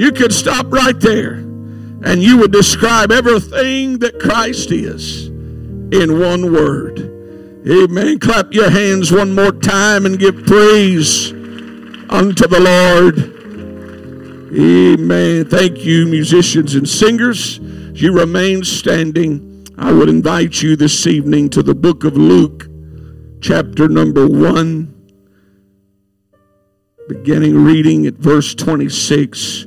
You could stop right there and you would describe everything that Christ is in one word. Amen. Clap your hands one more time and give praise unto the Lord. Amen. Thank you, musicians and singers. You remain standing, I would invite you this evening to the book of Luke, chapter number 1, beginning reading at verse 26.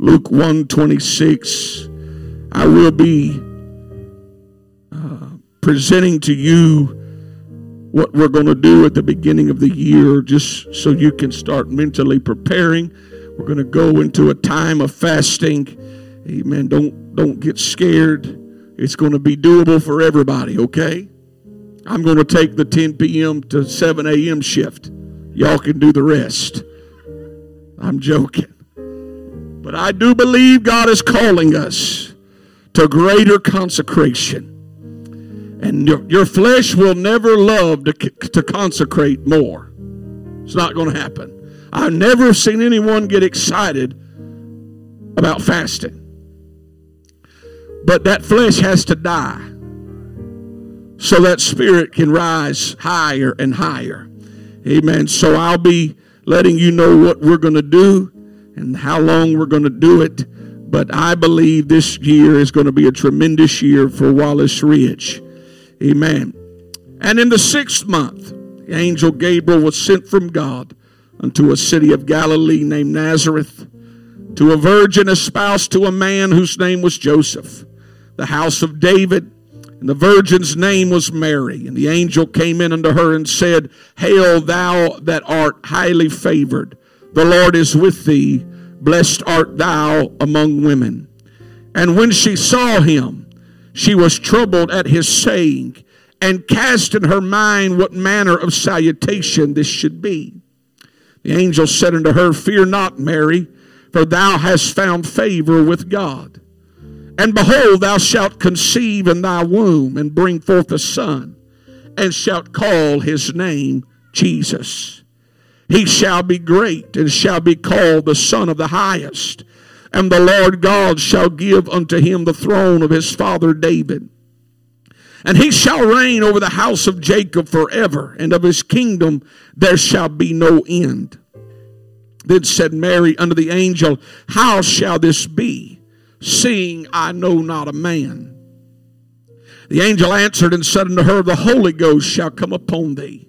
Luke 1 26. I will be uh, presenting to you what we're going to do at the beginning of the year, just so you can start mentally preparing. We're going to go into a time of fasting. Amen. Don't don't get scared. It's going to be doable for everybody, okay? I'm going to take the 10 p.m. to 7 a.m. shift. Y'all can do the rest. I'm joking. But I do believe God is calling us to greater consecration. And your, your flesh will never love to, to consecrate more. It's not going to happen. I've never seen anyone get excited about fasting. But that flesh has to die so that spirit can rise higher and higher. Amen. So I'll be letting you know what we're going to do and how long we're going to do it. But I believe this year is going to be a tremendous year for Wallace Ridge. Amen. And in the sixth month, the angel Gabriel was sent from God unto a city of Galilee named Nazareth to a virgin espoused to a man whose name was Joseph, the house of David. And the virgin's name was Mary. And the angel came in unto her and said, Hail, thou that art highly favored. The Lord is with thee. Blessed art thou among women. And when she saw him, she was troubled at his saying, and cast in her mind what manner of salutation this should be. The angel said unto her, Fear not, Mary, for thou hast found favor with God. And behold, thou shalt conceive in thy womb, and bring forth a son, and shalt call his name Jesus. He shall be great, and shall be called the Son of the Highest and the Lord God shall give unto him the throne of his father David. And he shall reign over the house of Jacob forever, and of his kingdom there shall be no end. Then said Mary unto the angel, How shall this be, seeing I know not a man? The angel answered and said unto her, The Holy Ghost shall come upon thee,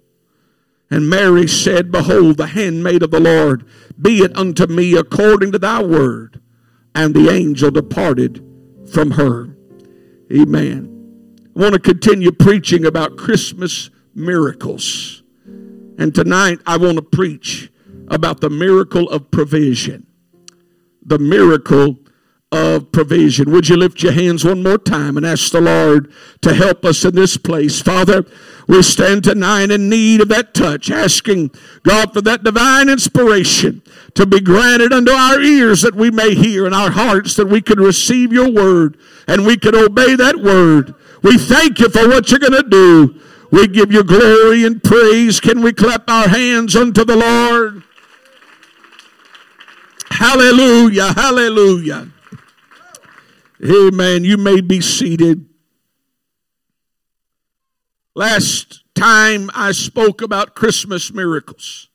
And Mary said, Behold, the handmaid of the Lord, be it unto me according to thy word. And the angel departed from her. Amen. I want to continue preaching about Christmas miracles. And tonight I want to preach about the miracle of provision. The miracle of provision. Would you lift your hands one more time and ask the Lord to help us in this place? Father, we stand tonight in need of that touch, asking God for that divine inspiration to be granted unto our ears that we may hear and our hearts that we can receive your word and we can obey that word. We thank you for what you're going to do. We give you glory and praise. Can we clap our hands unto the Lord? Hallelujah, hallelujah. Amen. You may be seated. Last time I spoke about Christmas miracles,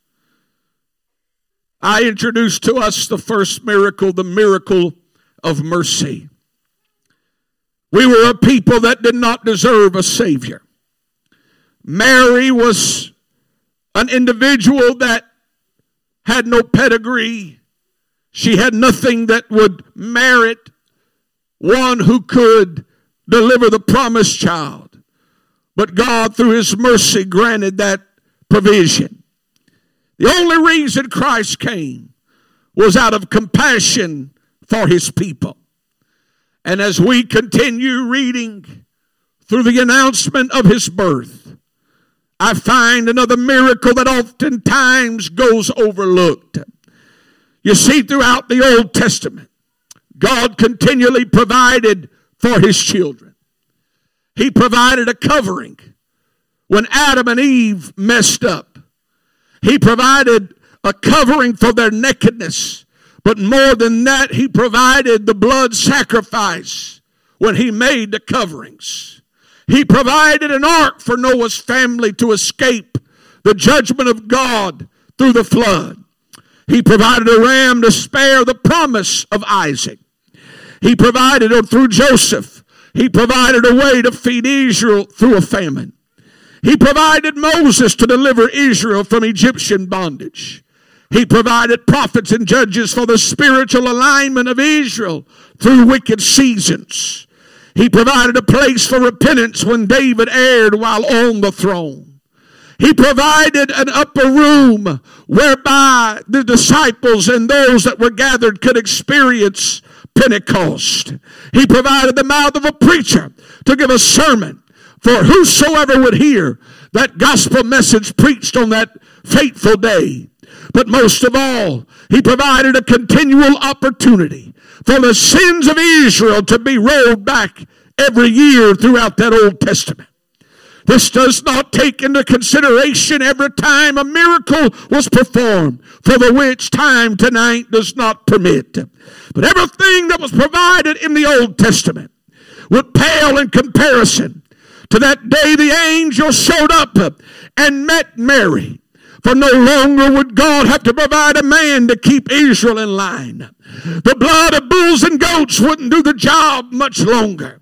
I introduced to us the first miracle, the miracle of mercy. We were a people that did not deserve a Savior. Mary was an individual that had no pedigree. She had nothing that would merit one who could deliver the promised child. But God, through His mercy, granted that provision. The only reason Christ came was out of compassion for His people. And as we continue reading through the announcement of his birth, I find another miracle that oftentimes goes overlooked. You see, throughout the Old Testament, God continually provided for his children. He provided a covering when Adam and Eve messed up. He provided a covering for their nakedness. But more than that, he provided the blood sacrifice when he made the coverings. He provided an ark for Noah's family to escape the judgment of God through the flood. He provided a ram to spare the promise of Isaac. He provided, through Joseph, he provided a way to feed Israel through a famine. He provided Moses to deliver Israel from Egyptian bondage. He provided prophets and judges for the spiritual alignment of Israel through wicked seasons. He provided a place for repentance when David erred while on the throne. He provided an upper room whereby the disciples and those that were gathered could experience Pentecost. He provided the mouth of a preacher to give a sermon for whosoever would hear that gospel message preached on that fateful day. But most of all, he provided a continual opportunity for the sins of Israel to be rolled back every year throughout that Old Testament. This does not take into consideration every time a miracle was performed, for the which time tonight does not permit. But everything that was provided in the Old Testament would pale in comparison to that day the angel showed up and met Mary. For no longer would God have to provide a man to keep Israel in line. The blood of bulls and goats wouldn't do the job much longer.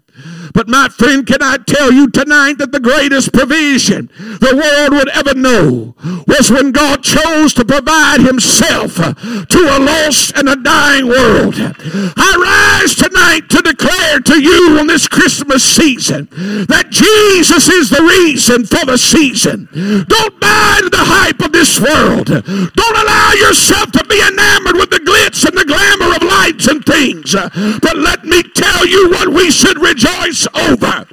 But my friend, can I tell you tonight that the greatest provision the world would ever know was when God chose to provide himself to a lost and a dying world. I rise tonight to declare to you on this Christmas season that Jesus is the reason for the season. Don't buy into the hype of this world. Don't allow yourself to be enamored with the glitz and the glamour of lights and things. But let me tell you what we should rejoice over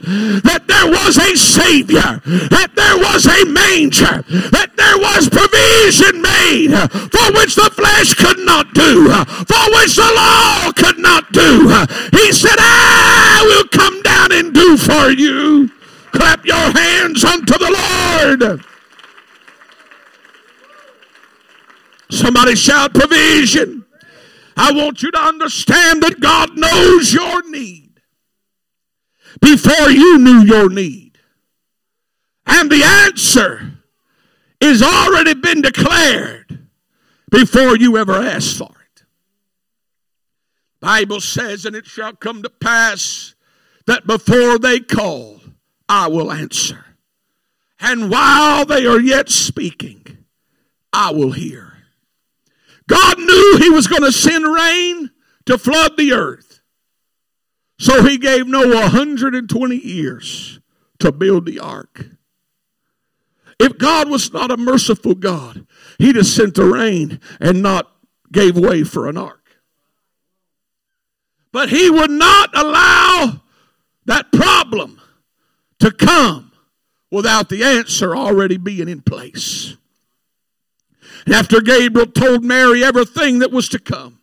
that there was a Savior, that there was a manger, that there was provision made for which the flesh could not do, for which the law could not do. He said, I will come down and do for you. Clap your hands unto the Lord. Somebody shout provision. I want you to understand that God knows your need before you knew your need. And the answer is already been declared before you ever asked for it. Bible says, and it shall come to pass that before they call, I will answer. And while they are yet speaking, I will hear. God knew He was going to send rain to flood the earth. So he gave Noah 120 years to build the ark. If God was not a merciful God, he'd have sent the rain and not gave way for an ark. But he would not allow that problem to come without the answer already being in place. After Gabriel told Mary everything that was to come,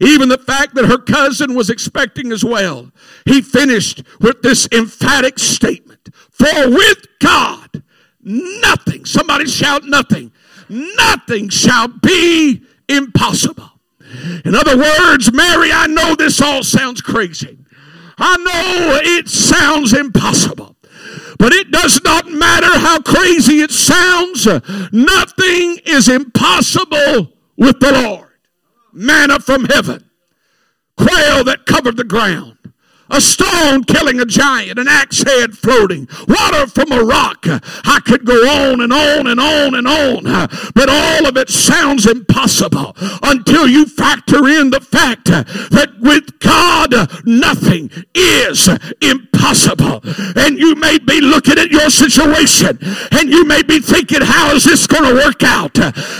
even the fact that her cousin was expecting as well. He finished with this emphatic statement For with God, nothing, somebody shout nothing, nothing shall be impossible. In other words, Mary, I know this all sounds crazy. I know it sounds impossible. But it does not matter how crazy it sounds. Nothing is impossible with the Lord manna from heaven, quail that covered the ground, a stone killing a giant, an axe head floating, water from a rock. I could go on and on and on and on, but all of it sounds impossible until you factor in the fact that with God, nothing is impossible. And you may be looking at your situation and you may be thinking, how is this going to work out?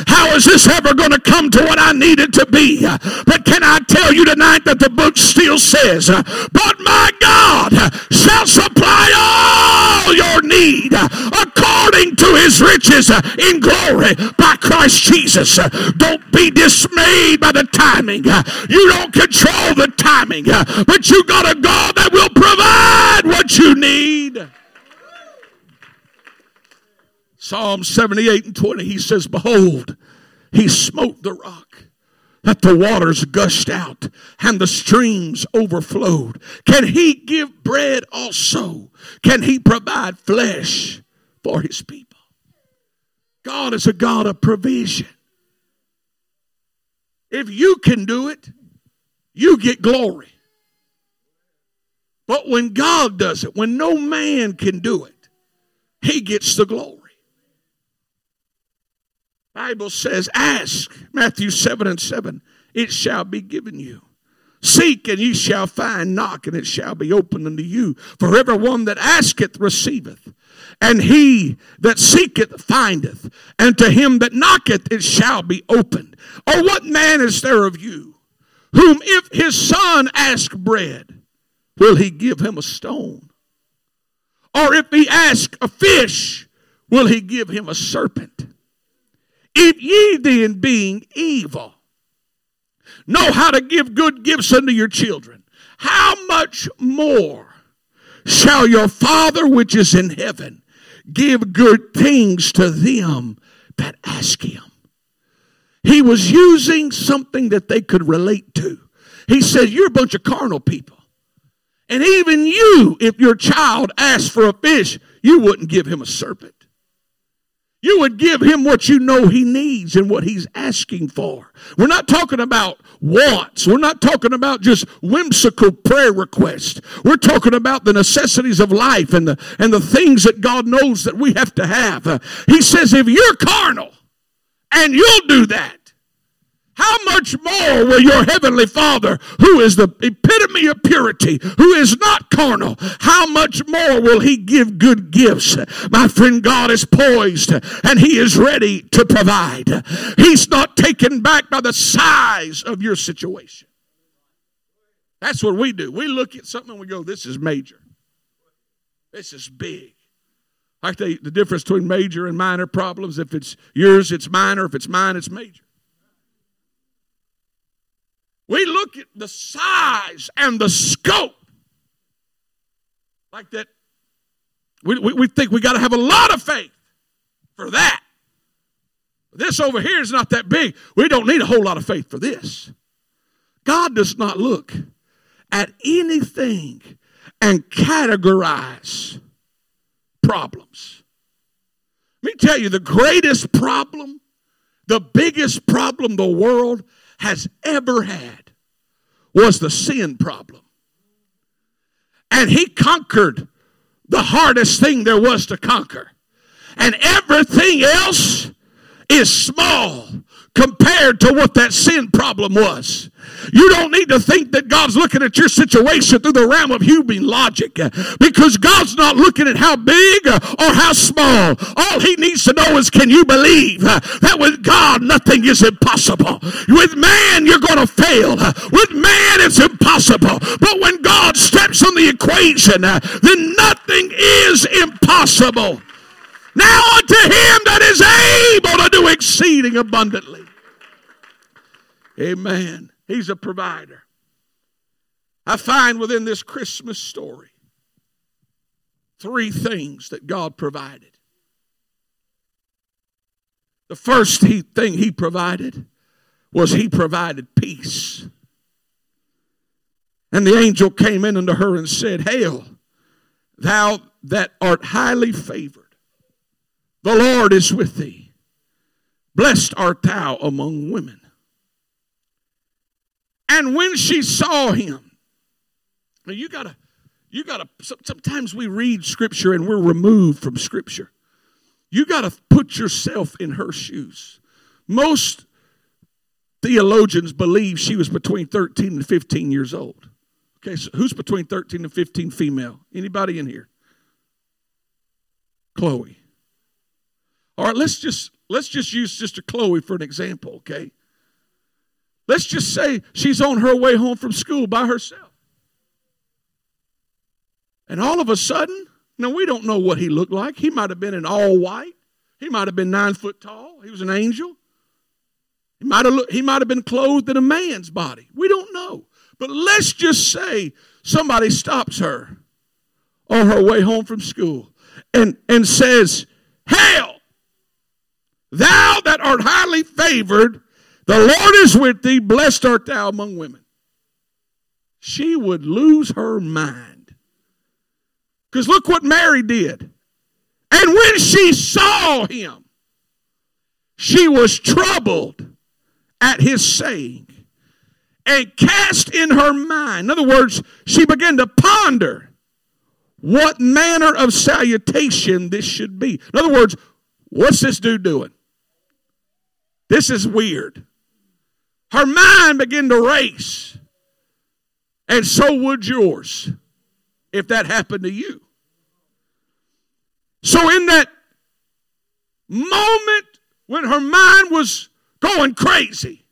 How is this ever going to come to what I need it to be? But can I tell you tonight that the book still says, but my God shall supply all your need according to his riches in glory by Christ Jesus. Don't be dismayed by the timing. You don't control the timing, but you got a God that will provide what you need. Psalm 78 and 20, he says, Behold, he smote the rock that the waters gushed out and the streams overflowed. Can he give bread also? Can he provide flesh for his people? God is a God of provision. If you can do it, you get glory. But when God does it, when no man can do it, he gets the glory. Bible says, ask, Matthew 7 and 7, it shall be given you. Seek and ye shall find, knock and it shall be opened unto you. For every one that asketh receiveth, and he that seeketh findeth, and to him that knocketh it shall be opened. Or what man is there of you, whom if his son ask bread, will he give him a stone? Or if he ask a fish, will he give him a serpent? If ye then, being evil, know how to give good gifts unto your children, how much more shall your Father which is in heaven give good things to them that ask him? He was using something that they could relate to. He said, You're a bunch of carnal people. And even you, if your child asked for a fish, you wouldn't give him a serpent. You would give him what you know he needs and what he's asking for. We're not talking about wants. We're not talking about just whimsical prayer requests. We're talking about the necessities of life and the, and the things that God knows that we have to have. Uh, he says, if you're carnal and you'll do that, how much more will your heavenly Father, who is the epitome of purity, who is not carnal, how much more will he give good gifts? My friend, God is poised and he is ready to provide. He's not taken back by the size of your situation. That's what we do. We look at something and we go, this is major. This is big. Like the, the difference between major and minor problems. If it's yours, it's minor. If it's mine, it's major. We look at the size and the scope like that. We, we, we think we got to have a lot of faith for that. This over here is not that big. We don't need a whole lot of faith for this. God does not look at anything and categorize problems. Let me tell you the greatest problem, the biggest problem the world has ever had was the sin problem. And he conquered the hardest thing there was to conquer. And everything else is small compared to what that sin problem was. You don't need to think that God's looking at your situation through the realm of human logic uh, because God's not looking at how big uh, or how small. All He needs to know is can you believe uh, that with God nothing is impossible? With man, you're going to fail. With man, it's impossible. But when God steps on the equation, then nothing is impossible. Now unto him that is able to do exceeding abundantly. Amen. He's a provider. I find within this Christmas story three things that God provided. The first he, thing he provided was he provided peace. And the angel came in unto her and said, Hail, thou that art highly favored. The Lord is with thee. Blessed art thou among women. And when she saw him, you gotta You got to, sometimes we read scripture and we're removed from scripture. You got to put yourself in her shoes. Most theologians believe she was between 13 and 15 years old. Okay, so who's between 13 and 15 female? Anybody in here? Chloe. All right, let's just let's just use Sister Chloe for an example, okay? Let's just say she's on her way home from school by herself. And all of a sudden, now we don't know what he looked like. He might have been in all white. He might have been nine foot tall. He was an angel. He might have, looked, he might have been clothed in a man's body. We don't know. But let's just say somebody stops her on her way home from school and, and says, Hail, thou that art highly favored, the Lord is with thee, blessed art thou among women. She would lose her mind. Because look what Mary did. And when she saw him, she was troubled at his saying and cast in her mind. In other words, she began to ponder what manner of salutation this should be. In other words, what's this dude doing? This is weird. Her mind began to race. And so would yours if that happened to you. So, in that moment when her mind was going crazy,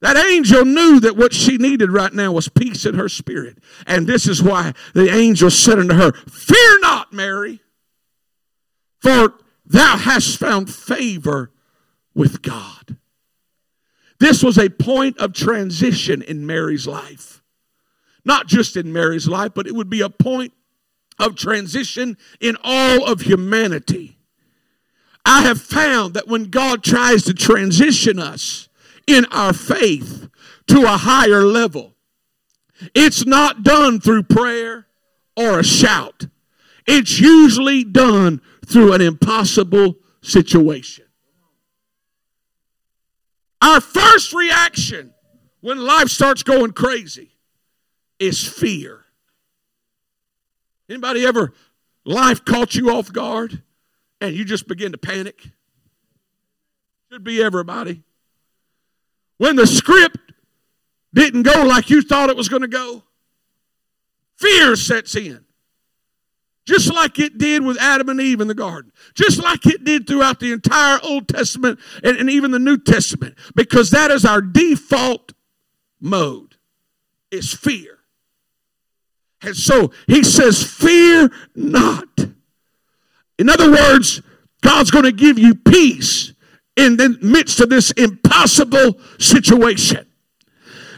that angel knew that what she needed right now was peace in her spirit. And this is why the angel said unto her, Fear not, Mary, for thou hast found favor with God. This was a point of transition in Mary's life. Not just in Mary's life, but it would be a point of transition in all of humanity. I have found that when God tries to transition us in our faith to a higher level, it's not done through prayer or a shout. It's usually done through an impossible situation. Our first reaction when life starts going crazy is fear. Anybody ever life caught you off guard and you just begin to panic? Should be everybody. When the script didn't go like you thought it was going to go, fear sets in. Just like it did with Adam and Eve in the garden. Just like it did throughout the entire Old Testament and, and even the New Testament. Because that is our default mode. Is fear. And so he says, Fear not. In other words, God's going to give you peace in the midst of this impossible situation.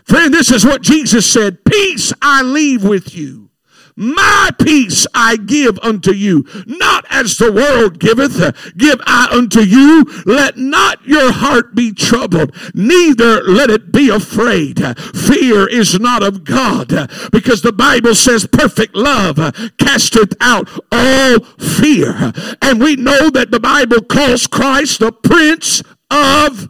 Friend, this is what Jesus said Peace I leave with you. My peace I give unto you, not as the world giveth, give I unto you. Let not your heart be troubled, neither let it be afraid. Fear is not of God, because the Bible says perfect love casteth out all fear. And we know that the Bible calls Christ the Prince of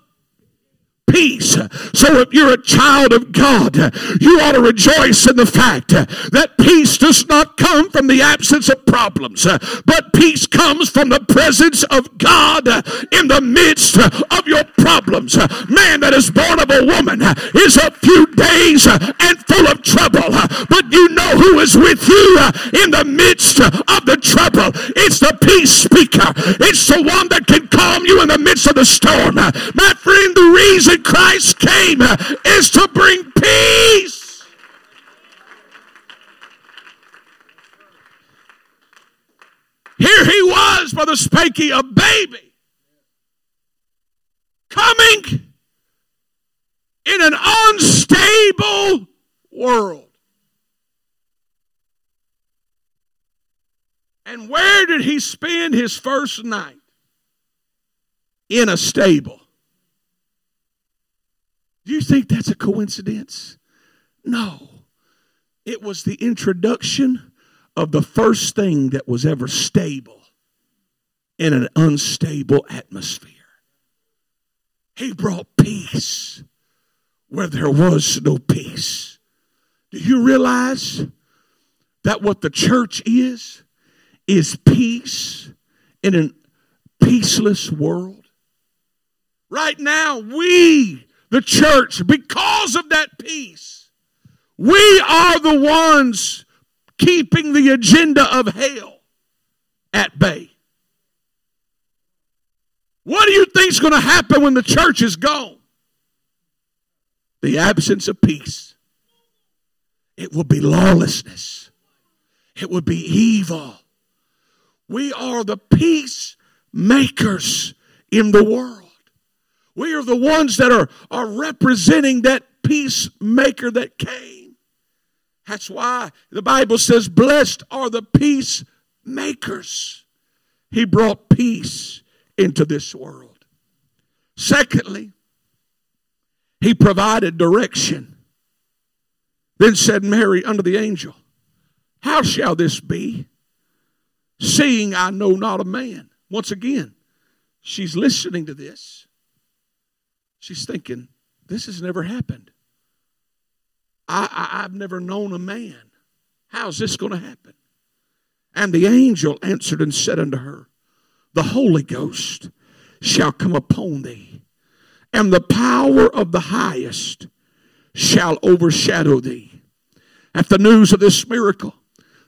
peace. So if you're a child of God, you ought to rejoice in the fact that peace does not come from the absence of problems, but peace comes from the presence of God in the midst of your problems. Man that is born of a woman is a few days and full of trouble, but you know who is with you in the midst of the trouble. It's the peace speaker. It's the one that can calm you in the midst of the storm. My friend, the reason Christ came is to bring peace. Here he was, Brother Spanky, a baby, coming in an unstable world. And where did he spend his first night? In a stable. Do you think that's a coincidence? No. It was the introduction of the first thing that was ever stable in an unstable atmosphere. He brought peace where there was no peace. Do you realize that what the church is, is peace in a peaceless world? Right now, we, the church, because of that peace, we are the ones keeping the agenda of hell at bay. What do you think is going to happen when the church is gone? The absence of peace. It will be lawlessness. It would be evil. We are the peacemakers in the world. We are the ones that are, are representing that peacemaker that came. That's why the Bible says, Blessed are the peacemakers. He brought peace into this world. Secondly, he provided direction. Then said Mary unto the angel, How shall this be? Seeing I know not a man. Once again, she's listening to this. She's thinking, This has never happened. I, I, I've never known a man. How's this going to happen? And the angel answered and said unto her, the Holy Ghost shall come upon thee, and the power of the highest shall overshadow thee. At the news of this miracle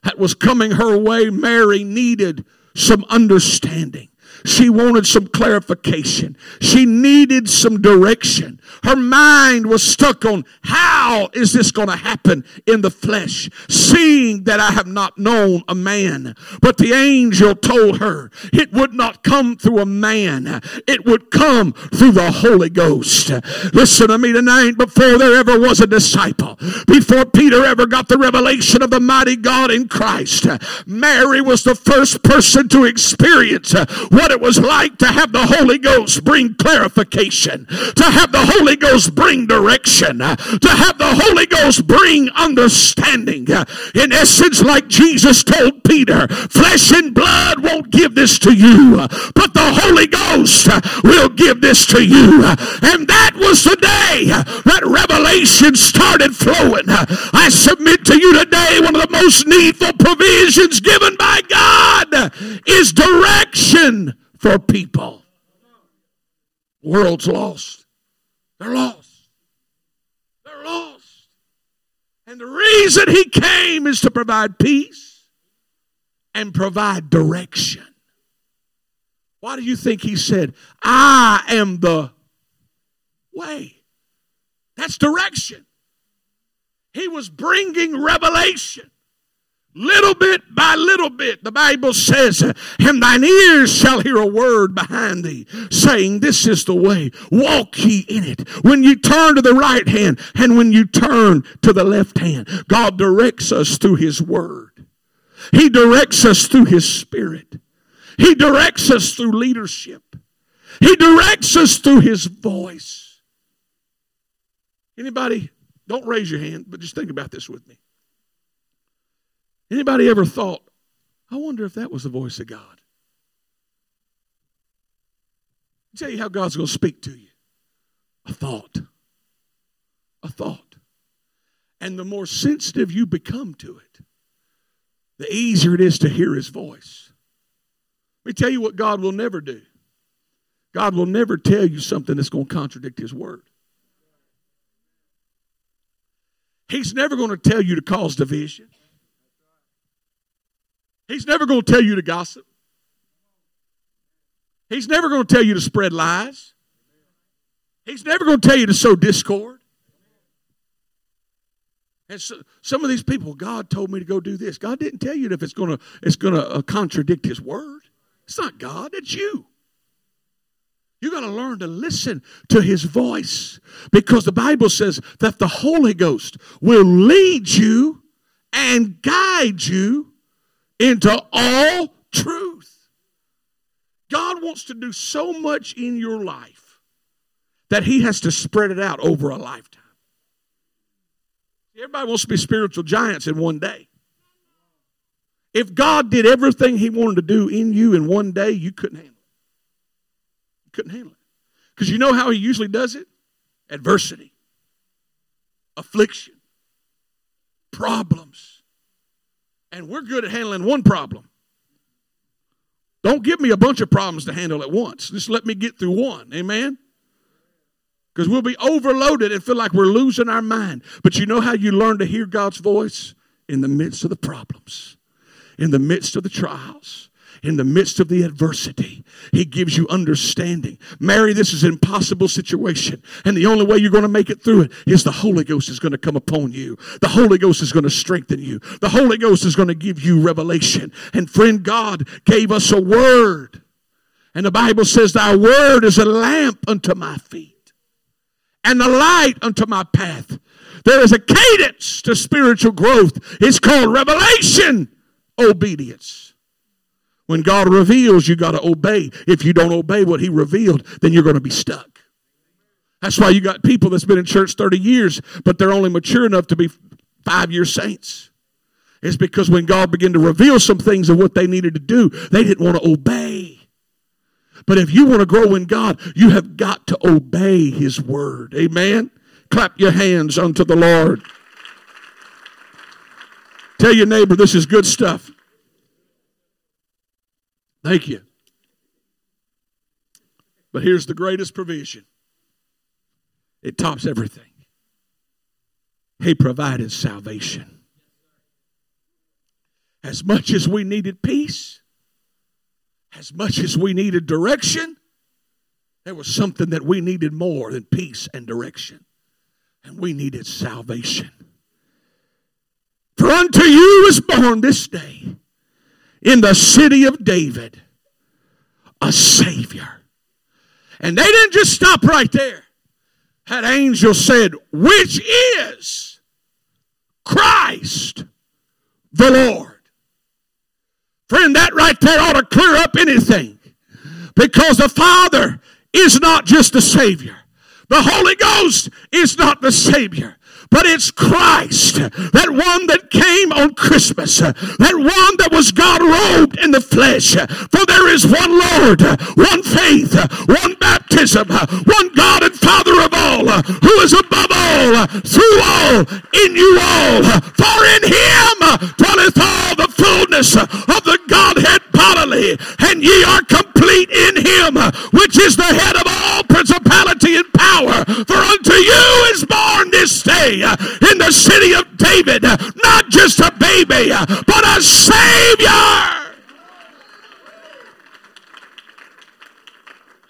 that was coming her way, Mary needed some understanding. She wanted some clarification. She needed some direction. Her mind was stuck on how is this going to happen in the flesh, seeing that I have not known a man. But the angel told her it would not come through a man, it would come through the Holy Ghost. Listen to me tonight. Before there ever was a disciple, before Peter ever got the revelation of the mighty God in Christ, Mary was the first person to experience what it was like to have the Holy Ghost bring clarification, to have the Holy Ghost bring direction, uh, to have the Holy Ghost bring understanding. Uh, in essence, like Jesus told Peter, flesh and blood won't give this to you, uh, but the Holy Ghost will give this to you. And that was the day that revelation started flowing. I submit to you today one of the most needful provisions given by God is direction for people. World's lost. They're lost. They're lost. And the reason he came is to provide peace and provide direction. Why do you think he said, I am the way? That's direction. He was bringing revelation. Little bit by little bit, the Bible says, and thine ears shall hear a word behind thee, saying, This is the way, walk ye in it. When you turn to the right hand and when you turn to the left hand, God directs us through his word. He directs us through his spirit. He directs us through leadership. He directs us through his voice. Anybody, don't raise your hand, but just think about this with me. Anybody ever thought, I wonder if that was the voice of God? I'll tell you how God's going to speak to you. A thought. A thought. And the more sensitive you become to it, the easier it is to hear his voice. Let me tell you what God will never do. God will never tell you something that's going to contradict his word. He's never going to tell you to cause division. He's never going to tell you to gossip. He's never going to tell you to spread lies. He's never going to tell you to sow discord. And so, some of these people, God told me to go do this. God didn't tell you if it's going to it's going to uh, contradict His word. It's not God. It's you. You got to learn to listen to His voice because the Bible says that the Holy Ghost will lead you and guide you into all truth. God wants to do so much in your life that He has to spread it out over a lifetime. Everybody wants to be spiritual giants in one day. If God did everything He wanted to do in you in one day, you couldn't handle it. You couldn't handle it. Because you know how He usually does it? Adversity, affliction, problems And we're good at handling one problem. Don't give me a bunch of problems to handle at once. Just let me get through one. Amen? Because we'll be overloaded and feel like we're losing our mind. But you know how you learn to hear God's voice? In the midst of the problems, in the midst of the trials in the midst of the adversity. He gives you understanding. Mary, this is an impossible situation. And the only way you're going to make it through it is the Holy Ghost is going to come upon you. The Holy Ghost is going to strengthen you. The Holy Ghost is going to give you revelation. And friend, God gave us a word. And the Bible says, Thy word is a lamp unto my feet and a light unto my path. There is a cadence to spiritual growth. It's called revelation obedience. When God reveals, you got to obey. If you don't obey what He revealed, then you're going to be stuck. That's why you got people that's been in church 30 years, but they're only mature enough to be five year saints. It's because when God began to reveal some things of what they needed to do, they didn't want to obey. But if you want to grow in God, you have got to obey His word. Amen. Clap your hands unto the Lord. Tell your neighbor this is good stuff. Thank you. But here's the greatest provision it tops everything. He provided salvation. As much as we needed peace, as much as we needed direction, there was something that we needed more than peace and direction. And we needed salvation. For unto you is born this day in the city of David a Savior. And they didn't just stop right there. That angel said, which is Christ the Lord. Friend, that right there ought to clear up anything. Because the Father is not just the Savior. The Holy Ghost is not the Savior but it's Christ, that one that came on Christmas, that one that was God robed in the flesh. For there is one Lord, one faith, one baptism, one God and Father of all, who is above all, through all, in you all. For in him dwelleth all the fullness of the Godhead bodily, and ye are complete in him, which is the head of all principality and power. For unto you is born this day Uh, in the city of David, uh, not just a baby, uh, but a Savior.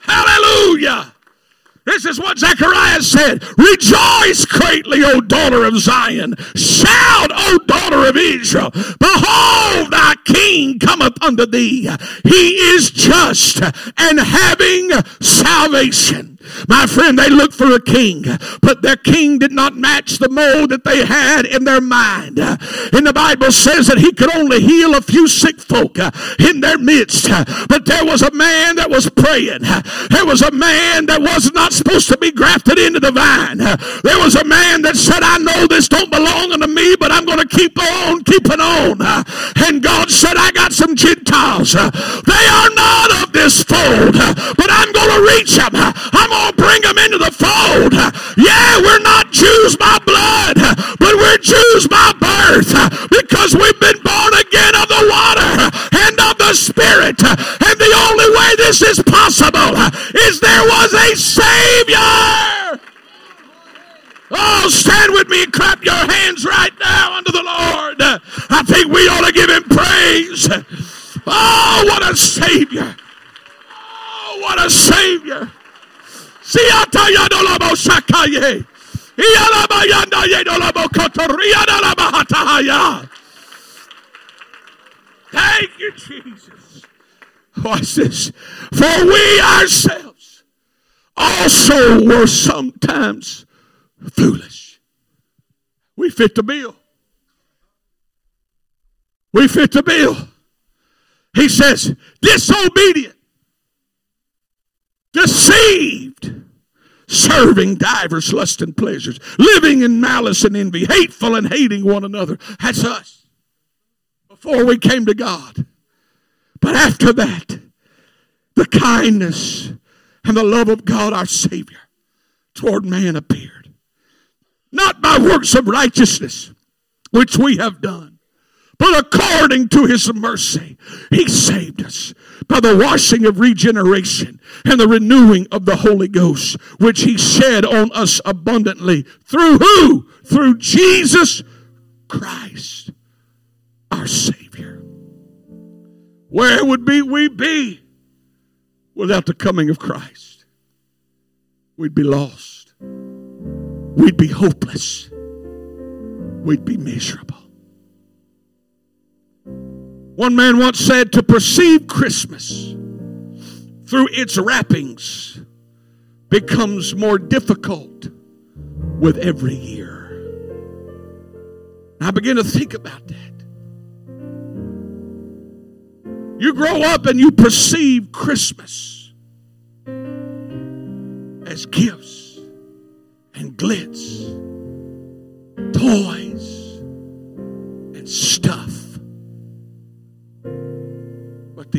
Hallelujah. This is what Zechariah said. Rejoice greatly, O daughter of Zion. Shout, O daughter of Israel. Behold, thy king cometh unto thee. He is just and having salvation. My friend, they looked for a king, but their king did not match the mold that they had in their mind. And the Bible says that he could only heal a few sick folk uh, in their midst. But there was a man that was praying. There was a man that was not supposed to be grafted into the vine. There was a man that said, I know this don't belong unto me, but I'm going to keep on keeping on. And God said, I got some Gentiles. They are not of this fold, but I'm going to reach them. I'm to bring them into the fold. Yeah, we're not Jews by blood, but we're Jews by birth because we've been born again of the water and of the Spirit. And the only way this is possible is there was a Savior. Oh, stand with me and clap your hands right now unto the Lord. I think we ought to give him praise. Oh, what a Savior. Oh, what a Savior. Thank you, Jesus. Oh, Watch this. For we ourselves also were sometimes foolish. We fit the bill. We fit the bill. He says, disobedient deceived, serving divers lusts and pleasures, living in malice and envy, hateful and hating one another. That's us before we came to God. But after that, the kindness and the love of God our Savior toward man appeared. Not by works of righteousness, which we have done, but according to his mercy, he saved us by the washing of regeneration and the renewing of the Holy Ghost, which he shed on us abundantly. Through who? Through Jesus Christ, our Savior. Where would be we be without the coming of Christ? We'd be lost. We'd be hopeless. We'd be miserable. One man once said to perceive Christmas through its wrappings becomes more difficult with every year. I begin to think about that. You grow up and you perceive Christmas as gifts and glitz, toys, and stuff.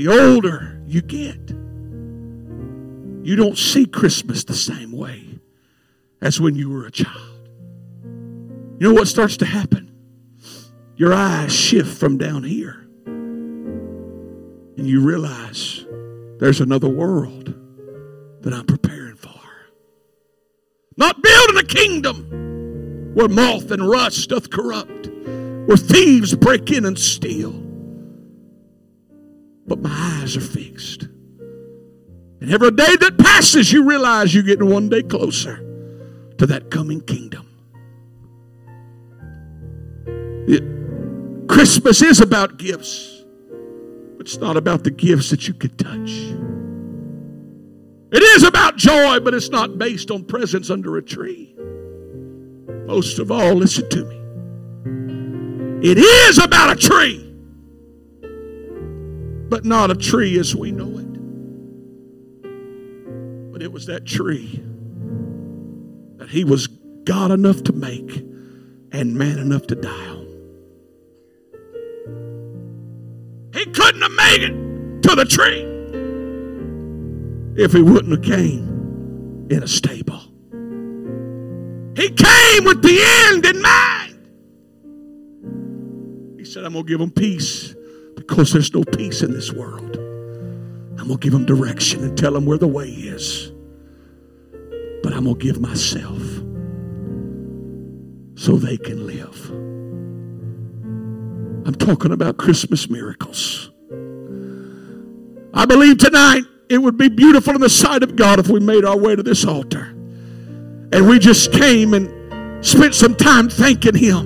Older you get, you don't see Christmas the same way as when you were a child. You know what starts to happen? Your eyes shift from down here, and you realize there's another world that I'm preparing for. Not building a kingdom where moth and rust doth corrupt, where thieves break in and steal but my eyes are fixed. And every day that passes, you realize you're getting one day closer to that coming kingdom. It, Christmas is about gifts, but it's not about the gifts that you can touch. It is about joy, but it's not based on presents under a tree. Most of all, listen to me. It is about a tree but not a tree as we know it. But it was that tree that he was God enough to make and man enough to die on. He couldn't have made it to the tree if he wouldn't have came in a stable. He came with the end in mind. He said, I'm going to give them peace because there's no peace in this world. I'm going to give them direction and tell them where the way is. But I'm going to give myself so they can live. I'm talking about Christmas miracles. I believe tonight it would be beautiful in the sight of God if we made our way to this altar and we just came and spent some time thanking Him